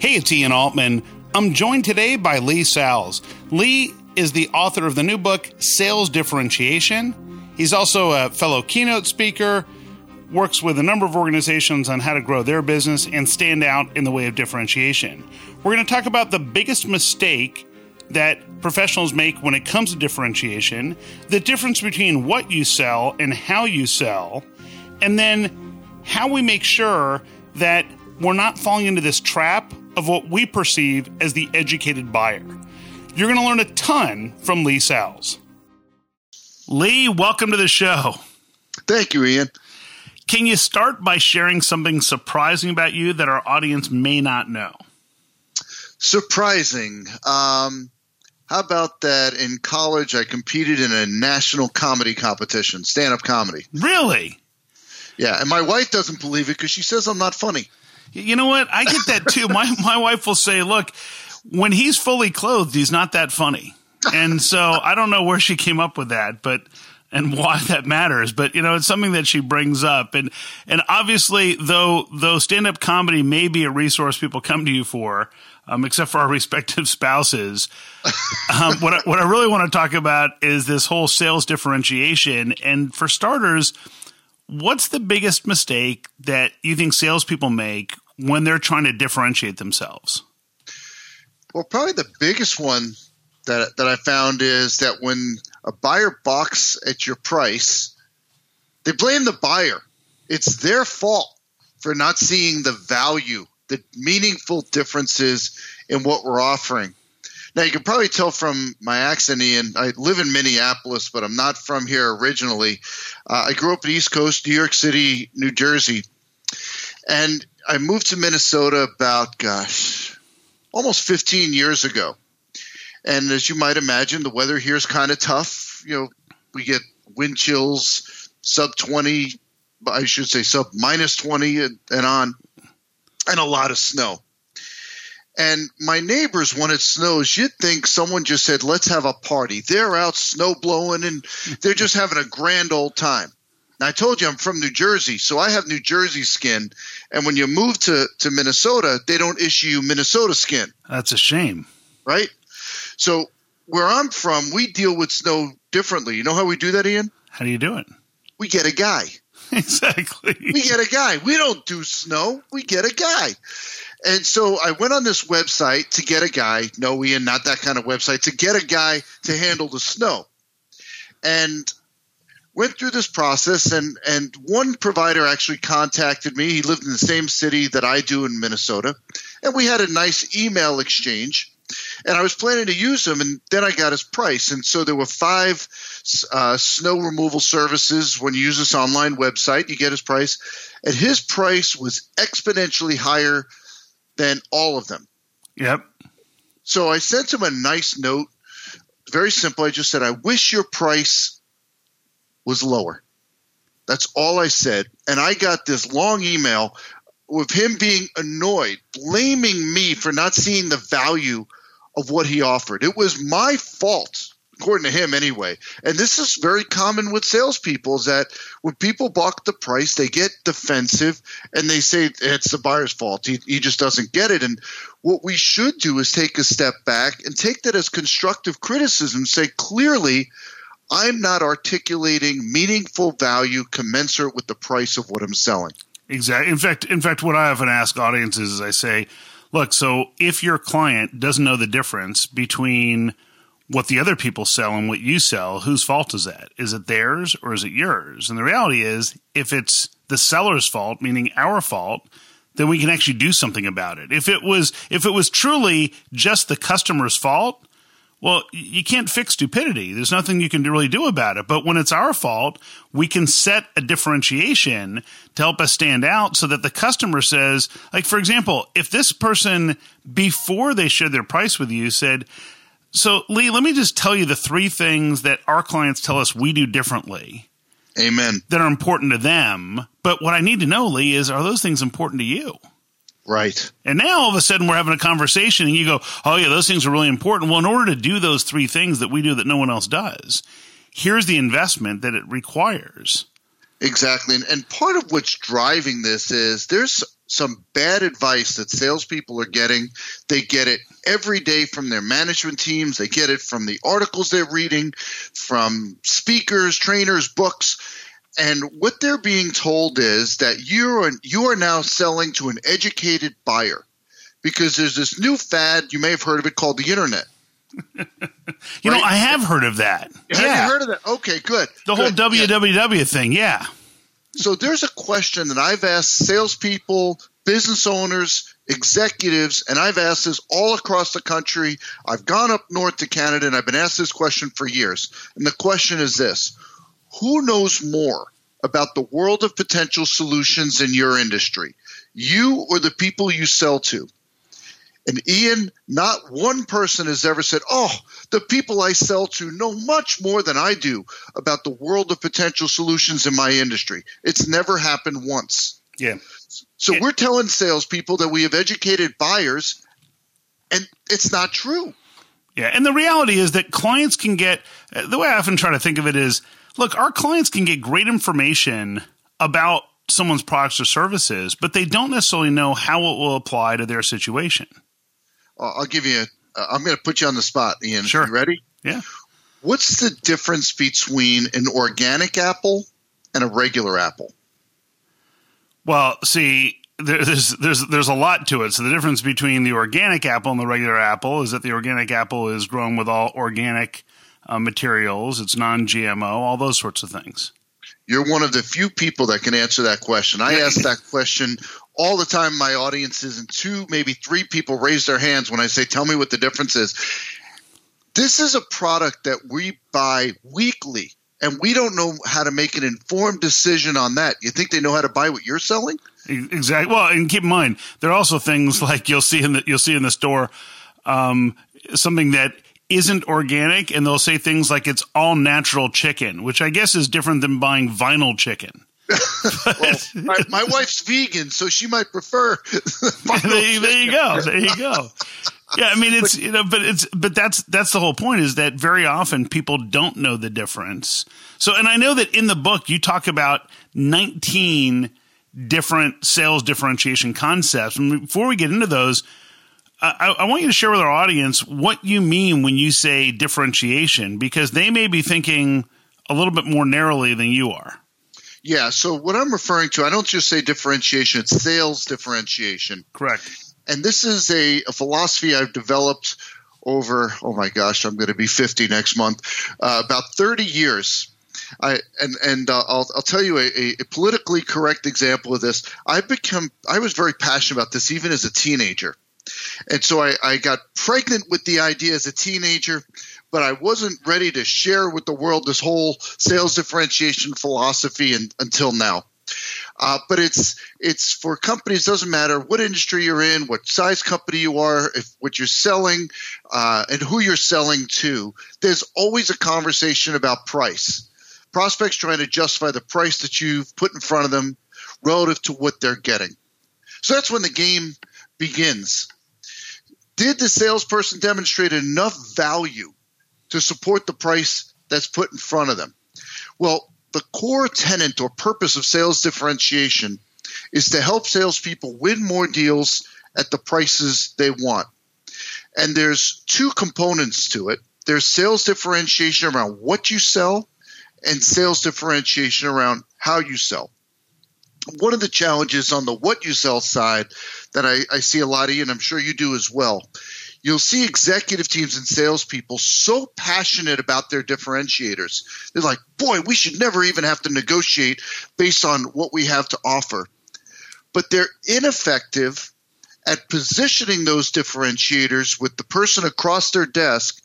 Hey, it's Ian Altman. I'm joined today by Lee Salz. Lee is the author of the new book, Sales Differentiation. He's also a fellow keynote speaker, works with a number of organizations on how to grow their business and stand out in the way of differentiation. We're going to talk about the biggest mistake that professionals make when it comes to differentiation, the difference between what you sell and how you sell, and then how we make sure that we're not falling into this trap of what we perceive as the educated buyer. You're going to learn a ton from Lee Salz. Lee, welcome to the show. Thank you, Ian. Can you start by sharing something surprising about you that our audience may not know? Surprising. Um, how about that in college I competed in a national comedy competition, stand up comedy? Really? Yeah, and my wife doesn't believe it because she says I'm not funny. You know what? I get that too. my my wife will say, "Look, when he's fully clothed, he's not that funny." And so I don't know where she came up with that, but and why that matters, but you know, it's something that she brings up. And and obviously, though though stand up comedy may be a resource people come to you for, um, except for our respective spouses. Um, what I, what I really want to talk about is this whole sales differentiation. And for starters, what's the biggest mistake that you think salespeople make when they're trying to differentiate themselves? Well, probably the biggest one that that I found is that when a buyer balks at your price, they blame the buyer. It's their fault for not seeing the value, the meaningful differences in what we're offering. Now, you can probably tell from my accent, Ian, I live in Minneapolis, but I'm not from here originally. Uh, I grew up in East Coast, New York City, New Jersey. And I moved to Minnesota about, gosh, almost 15 years ago. And as you might imagine, the weather here is kind of tough. You know, we get wind chills, sub 20, I should say sub minus 20 and, and on, and a lot of snow. And my neighbors, when it snows, you'd think someone just said, let's have a party. They're out snow blowing and they're just having a grand old time. Now, I told you I'm from New Jersey, so I have New Jersey skin. And when you move to, to Minnesota, they don't issue you Minnesota skin. That's a shame. Right? So where I'm from, we deal with snow differently. You know how we do that, Ian? How do you do it? We get a guy. Exactly. We get a guy. We don't do snow. We get a guy. And so I went on this website to get a guy. No, Ian, not that kind of website. To get a guy to handle the snow, and went through this process. And and one provider actually contacted me. He lived in the same city that I do in Minnesota, and we had a nice email exchange and I was planning to use him, and then I got his price. And so there were five uh, snow removal services. When you use this online website, you get his price, and his price was exponentially higher than all of them. Yep. So I sent him a nice note. Very simple. I just said, I wish your price was lower. That's all I said. And I got this long email with him being annoyed, blaming me for not seeing the value of what he offered. It was my fault, according to him anyway. And this is very common with salespeople is that when people balk the price, they get defensive and they say it's the buyer's fault. He, he just doesn't get it. And what we should do is take a step back and take that as constructive criticism, say clearly, I'm not articulating meaningful value commensurate with the price of what I'm selling. Exactly. In fact, in fact, what I often ask audiences is I say, look, so if your client doesn't know the difference between what the other people sell and what you sell, whose fault is that? Is it theirs or is it yours? And the reality is, if it's the seller's fault, meaning our fault, then we can actually do something about it. If it was, if it was truly just the customer's fault, well, you can't fix stupidity. There's nothing you can really do about it. But when it's our fault, we can set a differentiation to help us stand out so that the customer says, like, for example, if this person, before they shared their price with you, said, so Lee, let me just tell you the three things that our clients tell us we do differently. Amen. That are important to them. But what I need to know, Lee, is are those things important to you? Right. And now all of a sudden we're having a conversation and you go, oh yeah, those things are really important. Well, in order to do those three things that we do that no one else does, here's the investment that it requires. Exactly. And, and part of what's driving this is there's some bad advice that salespeople are getting. They get it every day from their management teams. They get it from the articles they're reading, from speakers, trainers, books. And what they're being told is that you are you are now selling to an educated buyer because there's this new fad you may have heard of it called the internet. you right? know, I have heard of that. Have yeah. you heard of that? Okay, good. The good. whole WWW yeah. thing, yeah. So there's a question that I've asked salespeople, business owners, executives, and I've asked this all across the country. I've gone up north to Canada and I've been asked this question for years. And the question is this Who knows more about the world of potential solutions in your industry? You or the people you sell to? And Ian, not one person has ever said, Oh, the people I sell to know much more than I do about the world of potential solutions in my industry. It's never happened once. Yeah. So yeah. we're telling salespeople that we have educated buyers, and it's not true. Yeah. And the reality is that clients can get the way I often try to think of it is look, our clients can get great information about someone's products or services, but they don't necessarily know how it will apply to their situation. I'll give you. A, uh, I'm going to put you on the spot, Ian. Sure. You ready? Yeah. What's the difference between an organic apple and a regular apple? Well, see, there's there's there's a lot to it. So the difference between the organic apple and the regular apple is that the organic apple is grown with all organic uh, materials. It's non-GMO, all those sorts of things. You're one of the few people that can answer that question. I ask that question all the time my audiences and two, maybe three people raise their hands when I say, Tell me what the difference is. This is a product that we buy weekly, and we don't know how to make an informed decision on that. You think they know how to buy what you're selling? Exactly. Well, and keep in mind, there are also things like you'll see in the you'll see in the store um, something that isn't organic, and they'll say things like it's all natural chicken, which I guess is different than buying vinyl chicken well, my, my, wife's vegan, so she might prefer. there, there you go. There you go. Yeah, I mean it's you know, but it's but that's that's the whole point is that very often people don't know the difference. So, and I know that in the book you talk about nineteen different sales differentiation concepts. And before we get into those, I, I, want you to share with our audience what you mean when you say differentiation, because they may be thinking a little bit more narrowly than you are. Yeah. So what I'm referring to, I don't just say differentiation; it's sales differentiation. Correct. And this is a, a philosophy I've developed over. Oh my gosh, I'm going to be 50 next month. Uh, about 30 years. I and and uh, I'll I'll tell you a, a, politically correct example of this. I've become I was very passionate about this even as a teenager, and so I, I got pregnant with the idea as a teenager but I wasn't ready to share with the world this whole sales differentiation philosophy until now. Uh, but it's it's for companies. Doesn't matter what industry you're in, what size company you are, if what you're selling, uh, and who you're selling to. There's always a conversation about price. Prospects trying to justify the price that you've put in front of them relative to what they're getting. So that's when the game begins. Did the salesperson demonstrate enough value to support the price that's put in front of them. Well, the core tenant or purpose of sales differentiation is to help salespeople win more deals at the prices they want. And there's two components to it. There's sales differentiation around what you sell and sales differentiation around how you sell. One of the challenges on the what you sell side that I, I see a lot of, you, and I'm sure you do as well, you'll see executive teams and salespeople so passionate about their differentiators. They're like, boy, we should never even have to negotiate based on what we have to offer. But they're ineffective at positioning those differentiators with the person across their desk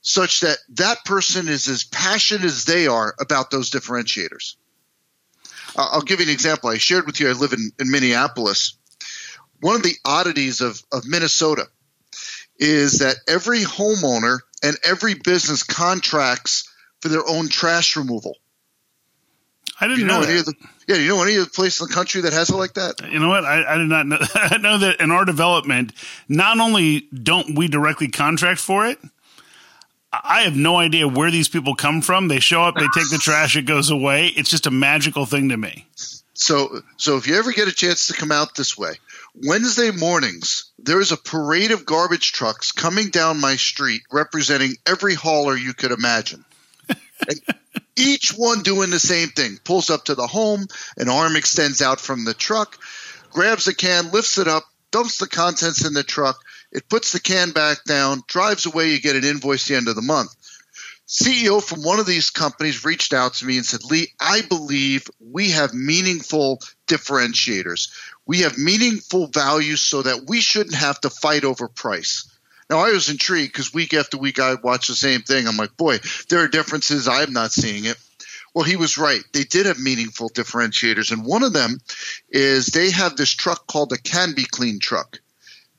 such that that person is as passionate as they are about those differentiators. I'll give you an example. I shared with you I live in, in Minneapolis. One of the oddities of, of Minnesota – is that every homeowner and every business contracts for their own trash removal. I didn't you know, know any of the, yeah, you know any other place in the country that has it like that? You know what? I, I did not know. I know that in our development, not only don't we directly contract for it, I have no idea where these people come from. They show up, they take the trash, it goes away. It's just a magical thing to me. So, so if you ever get a chance to come out this way, Wednesday mornings, there is a parade of garbage trucks coming down my street representing every hauler you could imagine. and each one doing the same thing pulls up to the home, an arm extends out from the truck, grabs a can, lifts it up, dumps the contents in the truck, it puts the can back down, drives away, you get an invoice at the end of the month. CEO from one of these companies reached out to me and said, Lee, I believe we have meaningful differentiators. We have meaningful values so that we shouldn't have to fight over price. Now, I was intrigued because week after week I watch the same thing. I'm like, boy, there are differences. I'm not seeing it. Well, he was right. They did have meaningful differentiators. And one of them is they have this truck called the Can Be Clean truck.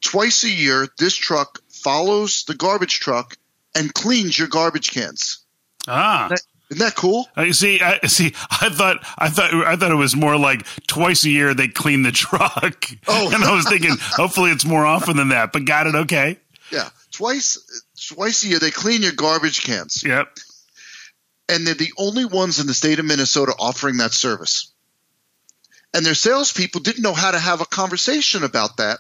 Twice a year, this truck follows the garbage truck and cleans your garbage cans. Ah. Isn't that cool? I see. I see. I thought. I thought. I thought it was more like twice a year they clean the truck. Oh, and I was thinking, hopefully, it's more often than that. But got it. Okay. Yeah, twice. Twice a year they clean your garbage cans. Yep. And they're the only ones in the state of Minnesota offering that service. And their salespeople didn't know how to have a conversation about that.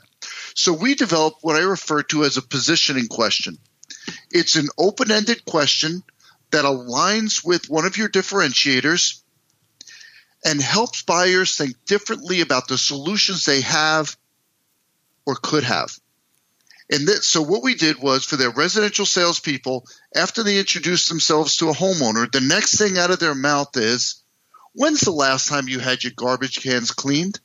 So we developed what I refer to as a positioning question. It's an open ended question that aligns with one of your differentiators and helps buyers think differently about the solutions they have or could have. And so what we did was for their residential salespeople, after they introduced themselves to a homeowner, the next thing out of their mouth is, "When's the last time you had your garbage cans cleaned?"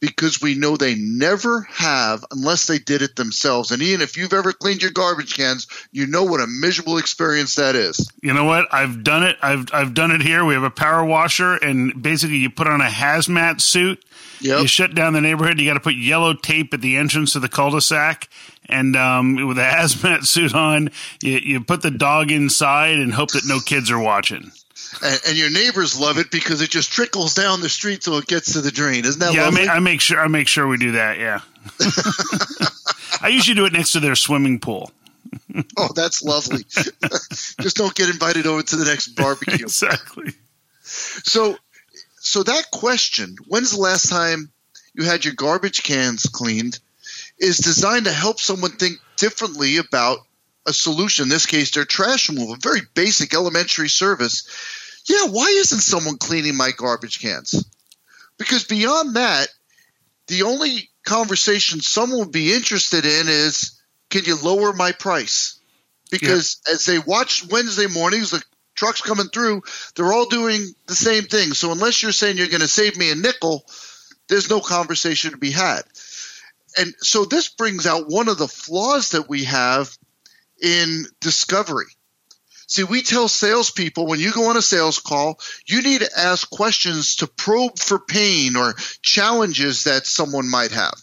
Because we know they never have unless they did it themselves. And Ian, if you've ever cleaned your garbage cans, you know what a miserable experience that is. You know what? I've done it. I've I've done it here. We have a power washer, and basically you put on a hazmat suit. Yep. You shut down the neighborhood. You got to put yellow tape at the entrance to the cul-de-sac, and um, with a hazmat suit on, you, you put the dog inside and hope that no kids are watching and, and, your neighbors love it because it just trickles down the street till it gets to the drain. Isn't that yeah? Lovely? I, make, I make sure I make sure we do that. Yeah, I usually do it next to their swimming pool. oh, that's lovely. just don't get invited over to the next barbecue. exactly. So, so that question, when's the last time you had your garbage cans cleaned, is designed to help someone think differently about a solution. In this case, their trash removal, a very basic elementary service yeah, why isn't someone cleaning my garbage cans? Because beyond that, the only conversation someone would be interested in is can you lower my price? Because yeah. as they watch Wednesday mornings, the trucks coming through, they're all doing the same thing. So unless you're saying you're going to save me a nickel, there's no conversation to be had. And so this brings out one of the flaws that we have in discovery. See, we tell salespeople when you go on a sales call, you need to ask questions to probe for pain or challenges that someone might have.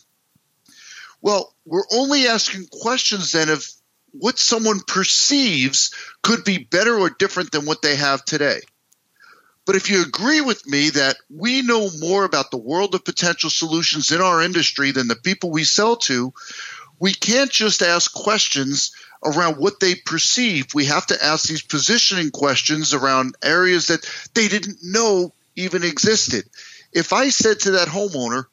Well, we're only asking questions then of what someone perceives could be better or different than what they have today. But if you agree with me that we know more about the world of potential solutions in our industry than the people we sell to, we can't just ask questions around what they perceive. We have to ask these positioning questions around areas that they didn't know even existed. If I said to that homeowner,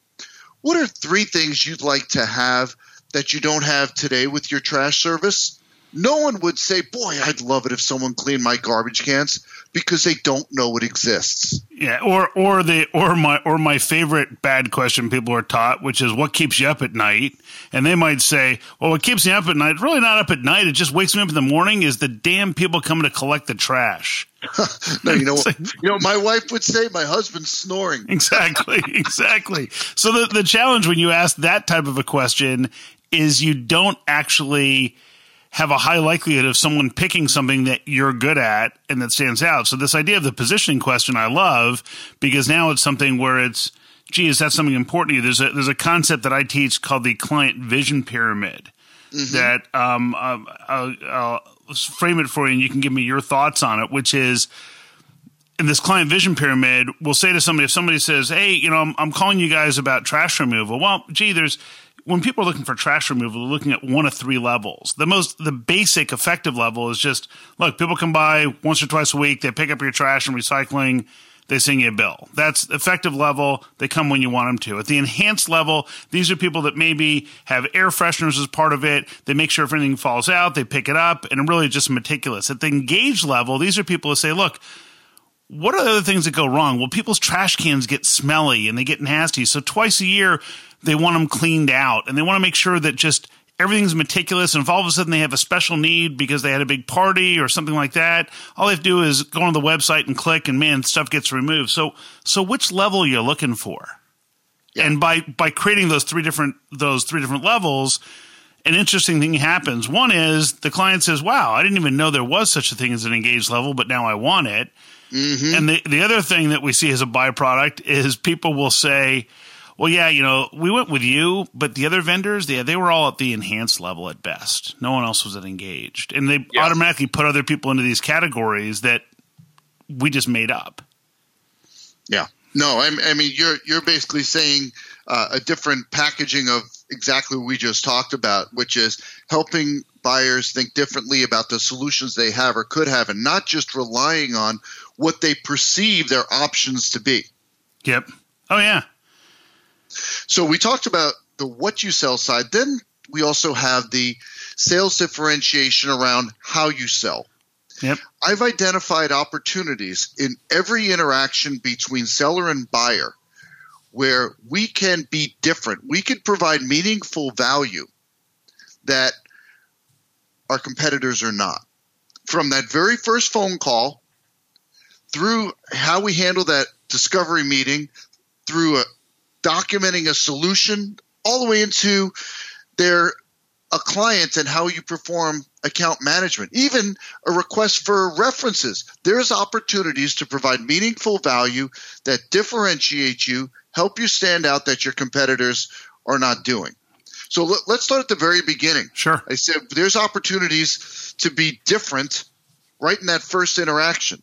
What are three things you'd like to have that you don't have today with your trash service? No one would say, Boy, I'd love it if someone cleaned my garbage cans because they don't know it exists. Yeah, or or the or my or my favorite bad question people are taught, which is what keeps you up at night? And they might say, Well, what keeps me up at night, really not up at night, it just wakes me up in the morning is the damn people coming to collect the trash. no, you know what you know my wife would say my husband's snoring. exactly, exactly. So the the challenge when you ask that type of a question is you don't actually have a high likelihood of someone picking something that you're good at and that stands out. So this idea of the positioning question I love because now it's something where it's gee, is that something important to you? There's a there's a concept that I teach called the client vision pyramid. Mm-hmm. That um, uh, I'll, I'll frame it for you, and you can give me your thoughts on it. Which is in this client vision pyramid, we'll say to somebody if somebody says, "Hey, you know, I'm, I'm calling you guys about trash removal." Well, gee, there's when people are looking for trash removal, they're looking at one of three levels. The most, the basic effective level is just look, people come by once or twice a week, they pick up your trash and recycling. they send you a bill. That's effective level. They come when you want them to. At the enhanced level, these are people that maybe have air fresheners as part of it. They make sure if anything falls out, they pick it up and really just meticulous. At the engaged level, these are people that say, look, what are the other things that go wrong? Well, people's trash cans get smelly and they get nasty. So twice a year, they want them cleaned out and they want to make sure that just everything's meticulous. And if all of a sudden they have a special need because they had a big party or something like that, all they have to do is go on the website and click, and man, stuff gets removed. So, so which level you're looking for? Yeah. And by by creating those three different those three different levels, an interesting thing happens. One is the client says, "Wow, I didn't even know there was such a thing as an engaged level, but now I want it." Mm-hmm. And the the other thing that we see as a byproduct is people will say well, yeah, you know, we went with you, but the other vendors, yeah, they were all at the enhanced level at best. No one else was at engaged, and they yeah. automatically put other people into these categories that we just made up. Yeah, no, I, I mean, you're you're basically saying uh, a different packaging of exactly what we just talked about, which is helping buyers think differently about the solutions they have or could have, and not just relying on what they perceive their options to be. Yep. Oh yeah. So we talked about the what you sell side. Then we also have the sales differentiation around how you sell. Yep. I've identified opportunities in every interaction between seller and buyer where we can be different. We can provide meaningful value that our competitors are not. From that very first phone call through how we handle that discovery meeting, through a, documenting a solution all the way into their a client and how you perform account management, even a request for references. There's opportunities to provide meaningful value that differentiate you, help you stand out that your competitors are not doing. So let, us start at the very beginning. Sure. I said there's opportunities to be different right in that first interaction.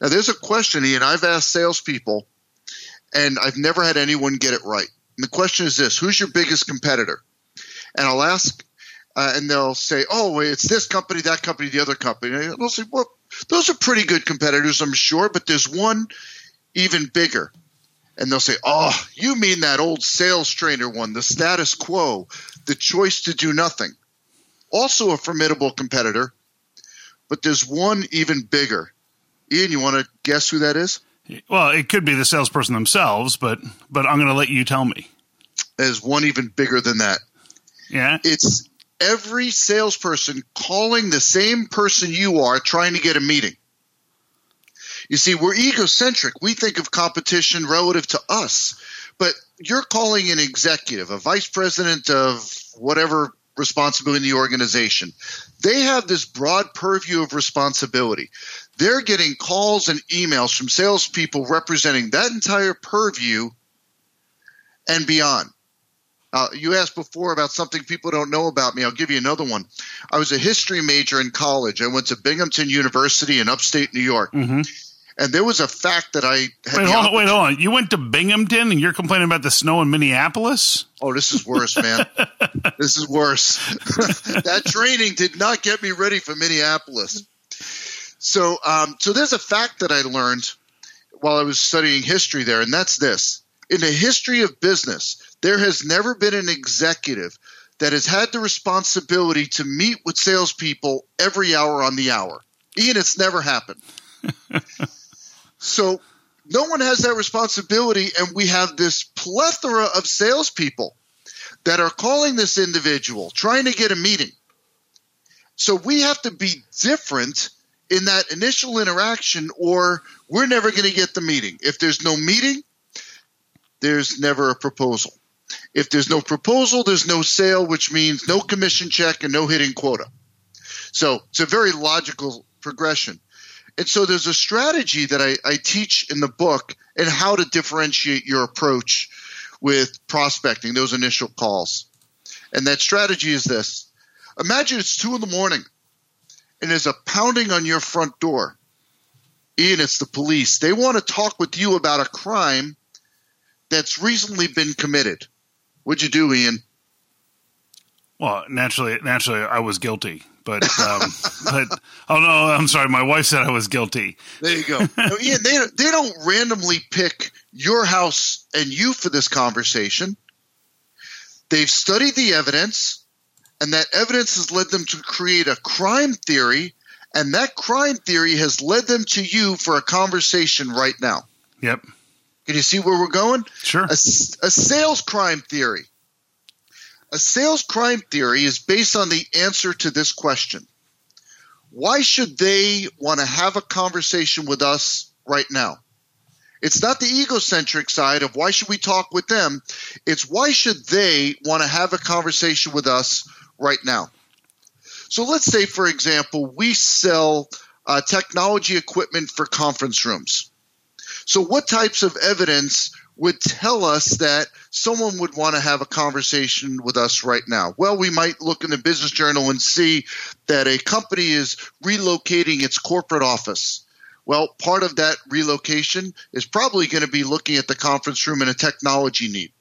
Now, there's a question, Ian. I've asked salespeople and I've never had anyone get it right. And the question is this who's your biggest competitor? And I'll ask, uh, and they'll say, oh, wait, it's this company, that company, the other company. And I'll say, well, those are pretty good competitors, I'm sure, but there's one even bigger. And they'll say, oh, you mean that old sales trainer one, the status quo, the choice to do nothing. Also a formidable competitor, but there's one even bigger. Ian, you want to guess who that is? Well, it could be the salesperson themselves, but but I'm going to let you tell me. There's one even bigger than that. Yeah. It's every salesperson calling the same person you are trying to get a meeting. You see, we're egocentric. We think of competition relative to us. But you're calling an executive, a vice president of whatever responsibility in the organization. They have this broad purview of responsibility. They're getting calls and emails from salespeople representing that entire purview and beyond. Uh, you asked before about something people don't know about me. I'll give you another one. I was a history major in college. I went to Binghamton University in upstate New York. Mm-hmm. And there was a fact that I wait, hold on, wait, hold on. You went to Binghamton and you're complaining about the snow in Minneapolis? Oh, this is worse, man. this is worse. that training did not get me ready for Minneapolis. So, um, so there's a fact that I learned while I was studying history there, and that's this: in the history of business, there has never been an executive that has had the responsibility to meet with salespeople every hour on the hour. Ian, it's never happened. So no one has that responsibility, and we have this plethora of salespeople that are calling this individual, trying to get a meeting. So we have to be different in that initial interaction, or we're never going to get the meeting. If there's no meeting, there's never a proposal. If there's no proposal, there's no sale, which means no commission check and no hitting quota. So it's a very logical progression. And so there's a strategy that I, I teach in the book and how to differentiate your approach with prospecting, those initial calls. And that strategy is this Imagine it's two in the morning and there's a pounding on your front door. Ian, it's the police. They want to talk with you about a crime that's recently been committed. What'd you do, Ian? Well, naturally, naturally, I was guilty but um, but oh no, I'm sorry. My wife said I was guilty. There you go. no, Ian, they they don't randomly pick your house and you for this conversation. They've studied the evidence, and that evidence has led them to create a crime theory, and that crime theory has led them to you for a conversation right now. Yep. Can you see where we're going? Sure. A, a sales crime theory. A sales crime theory is based on the answer to this question Why should they want to have a conversation with us right now? It's not the egocentric side of why should we talk with them. It's why should they want to have a conversation with us right now. So let's say, for example, we sell uh, technology equipment for conference rooms. So, what types of evidence would tell us that someone would want to have a conversation with us right now? Well, we might look in the business journal and see that a company is relocating its corporate office. Well, part of that relocation is probably going to be looking at the conference room and a technology need.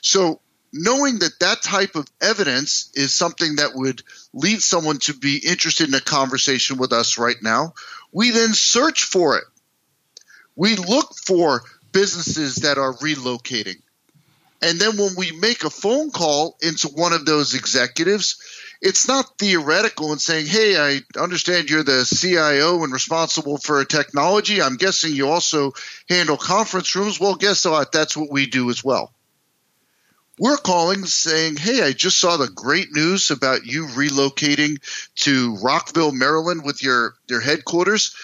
So, knowing that that type of evidence is something that would lead someone to be interested in a conversation with us right now, we then search for it. We look for businesses that are relocating. And then when we make a phone call into one of those executives, it's not theoretical and saying, hey, I understand you're the CIO and responsible for technology. I'm guessing you also handle conference rooms. Well, guess what? That's what we do as well. We're calling saying, hey, I just saw the great news about you relocating to Rockville, Maryland with your, your headquarters.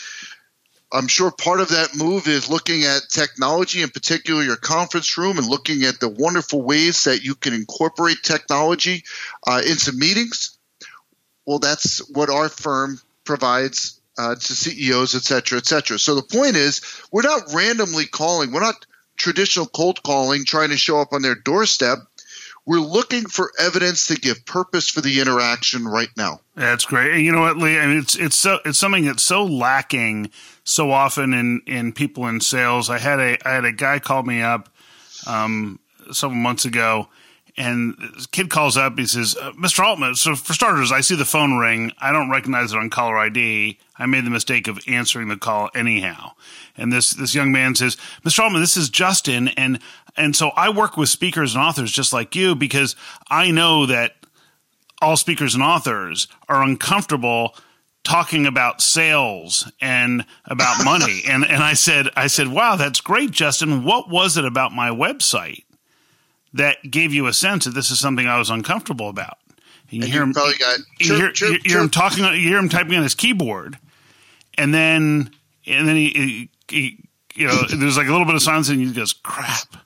I'm sure part of that move is looking at technology, in particular your conference room, and looking at the wonderful ways that you can incorporate technology uh, into meetings. Well, that's what our firm provides uh, to CEOs, et cetera, et cetera. So the point is, we're not randomly calling. We're not traditional cold calling, trying to show up on their doorstep. We're looking for evidence to give purpose for the interaction right now. That's great. And you know what, Lee? I mean, it's it's so it's something that's so lacking so often in in people in sales. I had a I had a guy call me up um, several months ago, and this kid calls up. He says, uh, "Mr. Altman." So for starters, I see the phone ring. I don't recognize it on caller ID. I made the mistake of answering the call anyhow. And this this young man says, "Mr. Altman, this is Justin," and and so I work with speakers and authors just like you because I know that all speakers and authors are uncomfortable talking about sales and about money. and and I said I said, "Wow, that's great, Justin. What was it about my website that gave you a sense that this is something I was uncomfortable about?" And you and hear him probably got you, hear, chirp, you hear him talking you hear him typing on his keyboard. And then and then he, he you know, there's like a little bit of silence and he goes, "Crap."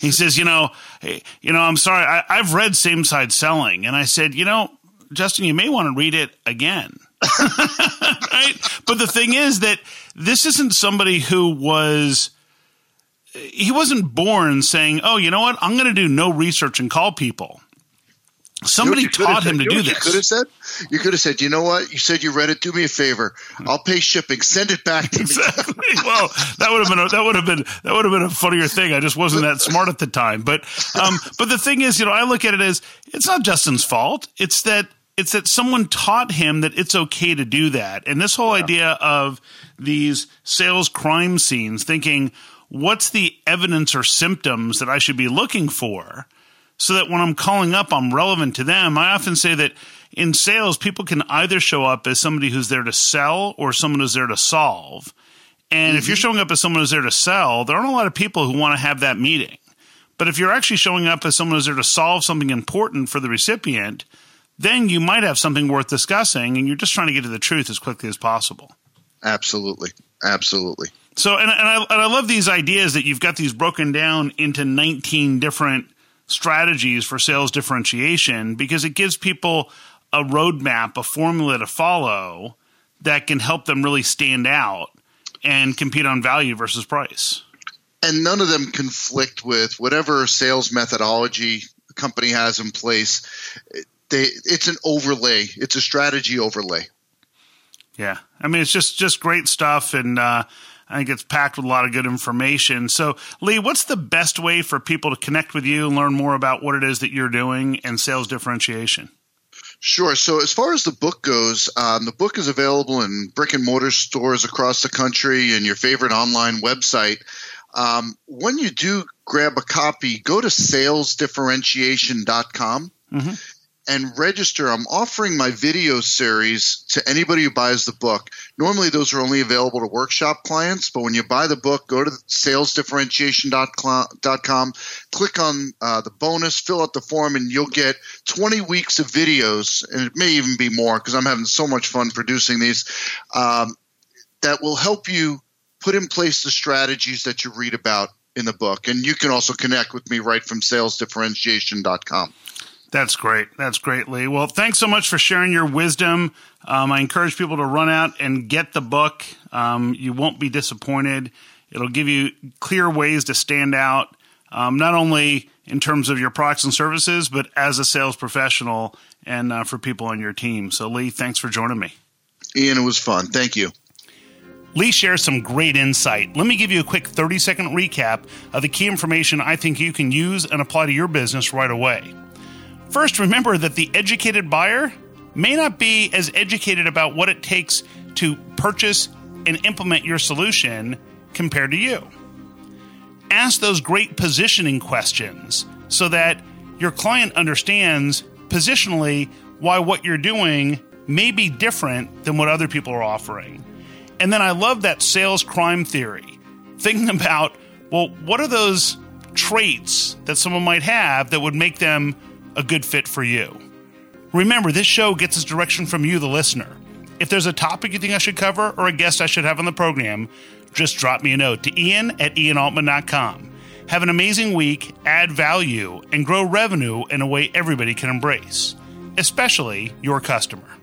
He says, "You know, hey, you know, I'm sorry. I, I've read Same Side Selling." And I said, "You know, Justin, you may want to read it again." right? But the thing is that this isn't somebody who was he wasn't born saying, "Oh, you know what? I'm going to do no research and call people." Somebody you know taught him said, to do this. You could have said, "You could have said, you know what? You said you read it. Do me a favor. I'll pay shipping. Send it back to exactly. me." well, that would have been a, that would have been that would have been a funnier thing. I just wasn't that smart at the time. But um, but the thing is, you know, I look at it as it's not Justin's fault. It's that it's that someone taught him that it's okay to do that. And this whole yeah. idea of these sales crime scenes, thinking, what's the evidence or symptoms that I should be looking for so that when I'm calling up, I'm relevant to them? I often say that in sales, people can either show up as somebody who's there to sell or someone who's there to solve. And mm-hmm. if you're showing up as someone who's there to sell, there aren't a lot of people who want to have that meeting. But if you're actually showing up as someone who's there to solve something important for the recipient, then you might have something worth discussing and you're just trying to get to the truth as quickly as possible. Absolutely. Absolutely. So, and, and, I, and I love these ideas that you've got these broken down into 19 different strategies for sales differentiation because it gives people a roadmap, a formula to follow that can help them really stand out and compete on value versus price. And none of them conflict with whatever sales methodology the company has in place they it's an overlay. It's a strategy overlay. Yeah, I mean it's just just great stuff, and uh, I think it's packed with a lot of good information. So, Lee, what's the best way for people to connect with you and learn more about what it is that you're doing and sales differentiation? Sure. So, as far as the book goes, um, the book is available in brick and mortar stores across the country and your favorite online website. Um, when you do grab a copy, go to salesdifferentiation.com. Mm-hmm and register. I'm offering my video series to anybody who buys the book. Normally, those are only available to workshop clients, but when you buy the book, go to salesdifferentiation.com, click on uh, the bonus, fill out the form, and you'll get 20 weeks of videos, and it may even be more because I'm having so much fun producing these, um, that will help you put in place the strategies that you read about in the book. And you can also connect with me right from salesdifferentiation.com. That's great. That's great, Lee. Well, thanks so much for sharing your wisdom. Um, I encourage people to run out and get the book. Um, you won't be disappointed. It'll give you clear ways to stand out, um, not only in terms of your products and services, but as a sales professional and uh, for people on your team. So, Lee, thanks for joining me. Ian, it was fun. Thank you. Lee shares some great insight. Let me give you a quick 30 second recap of the key information I think you can use and apply to your business right away. First, remember that the educated buyer may not be as educated about what it takes to purchase and implement your solution compared to you. Ask those great positioning questions so that your client understands positionally why what you're doing may be different than what other people are offering. And then I love that sales crime theory, thinking about, well, what are those traits that someone might have that would make them a good fit for you. Remember, this show gets its direction from you, the listener. If there's a topic you think I should cover or a guest I should have on the program, just drop me a note to ian at ianaltman.com. Have an amazing week, add value, and grow revenue in a way everybody can embrace, especially your customer.